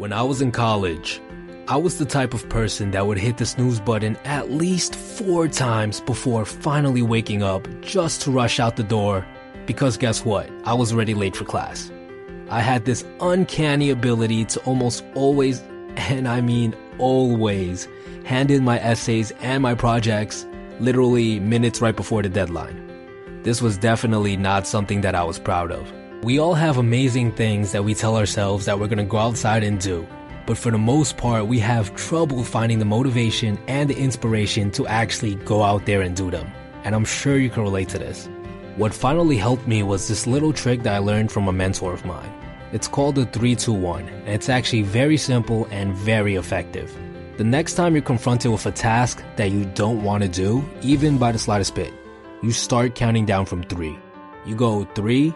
When I was in college, I was the type of person that would hit the snooze button at least four times before finally waking up just to rush out the door because guess what? I was already late for class. I had this uncanny ability to almost always, and I mean always, hand in my essays and my projects literally minutes right before the deadline. This was definitely not something that I was proud of. We all have amazing things that we tell ourselves that we're gonna go outside and do. But for the most part, we have trouble finding the motivation and the inspiration to actually go out there and do them. And I'm sure you can relate to this. What finally helped me was this little trick that I learned from a mentor of mine. It's called the 321, and it's actually very simple and very effective. The next time you're confronted with a task that you don't want to do, even by the slightest bit, you start counting down from three. You go three,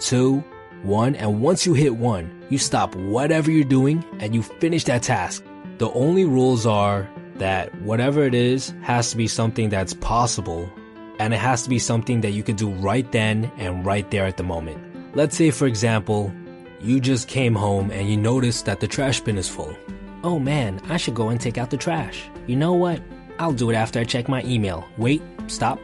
two, one, and once you hit one, you stop whatever you're doing and you finish that task. The only rules are that whatever it is has to be something that's possible and it has to be something that you can do right then and right there at the moment. Let's say, for example, you just came home and you noticed that the trash bin is full. Oh man, I should go and take out the trash. You know what? I'll do it after I check my email. Wait, stop.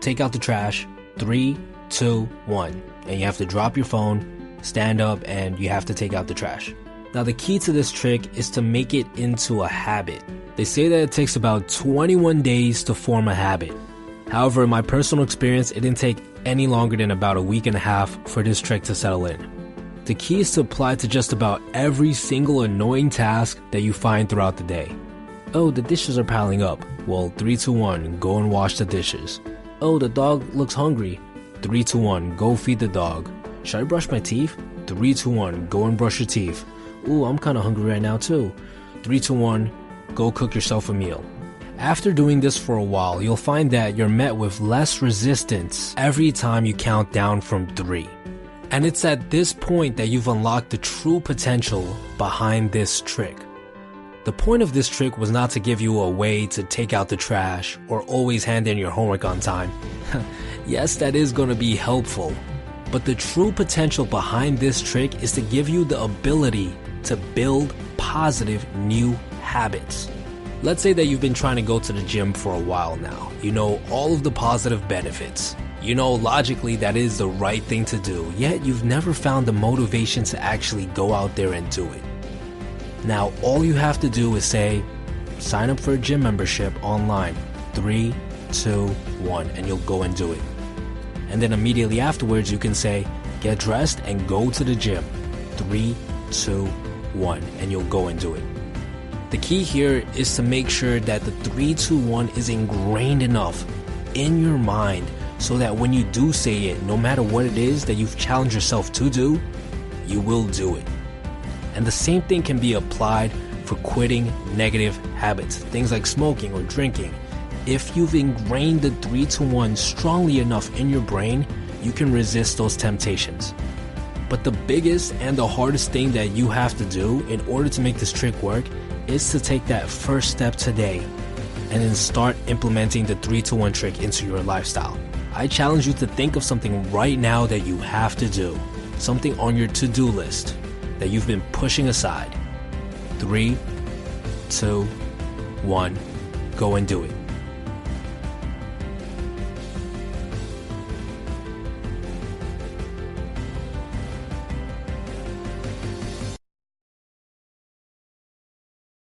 Take out the trash. Three, two, one and you have to drop your phone, stand up, and you have to take out the trash. Now, the key to this trick is to make it into a habit. They say that it takes about 21 days to form a habit. However, in my personal experience, it didn't take any longer than about a week and a half for this trick to settle in. The key is to apply to just about every single annoying task that you find throughout the day. Oh, the dishes are piling up. Well, 3 to 1, go and wash the dishes. Oh, the dog looks hungry. 3 to 1, go feed the dog. Should I brush my teeth? 3 to 1, go and brush your teeth. Ooh, I'm kinda hungry right now too. 3 to 1, go cook yourself a meal. After doing this for a while, you'll find that you're met with less resistance every time you count down from 3. And it's at this point that you've unlocked the true potential behind this trick. The point of this trick was not to give you a way to take out the trash or always hand in your homework on time. Yes, that is going to be helpful, but the true potential behind this trick is to give you the ability to build positive new habits. Let's say that you've been trying to go to the gym for a while now. You know all of the positive benefits. You know logically that is the right thing to do, yet you've never found the motivation to actually go out there and do it. Now, all you have to do is say, sign up for a gym membership online. Three, two, one, and you'll go and do it and then immediately afterwards you can say, get dressed and go to the gym. Three, two, one, and you'll go and do it. The key here is to make sure that the 321 is ingrained enough in your mind so that when you do say it, no matter what it is that you've challenged yourself to do, you will do it. And the same thing can be applied for quitting negative habits, things like smoking or drinking if you've ingrained the 321 strongly enough in your brain, you can resist those temptations. But the biggest and the hardest thing that you have to do in order to make this trick work is to take that first step today and then start implementing the 321 trick into your lifestyle. I challenge you to think of something right now that you have to do, something on your to do list that you've been pushing aside. Three, two, one, go and do it.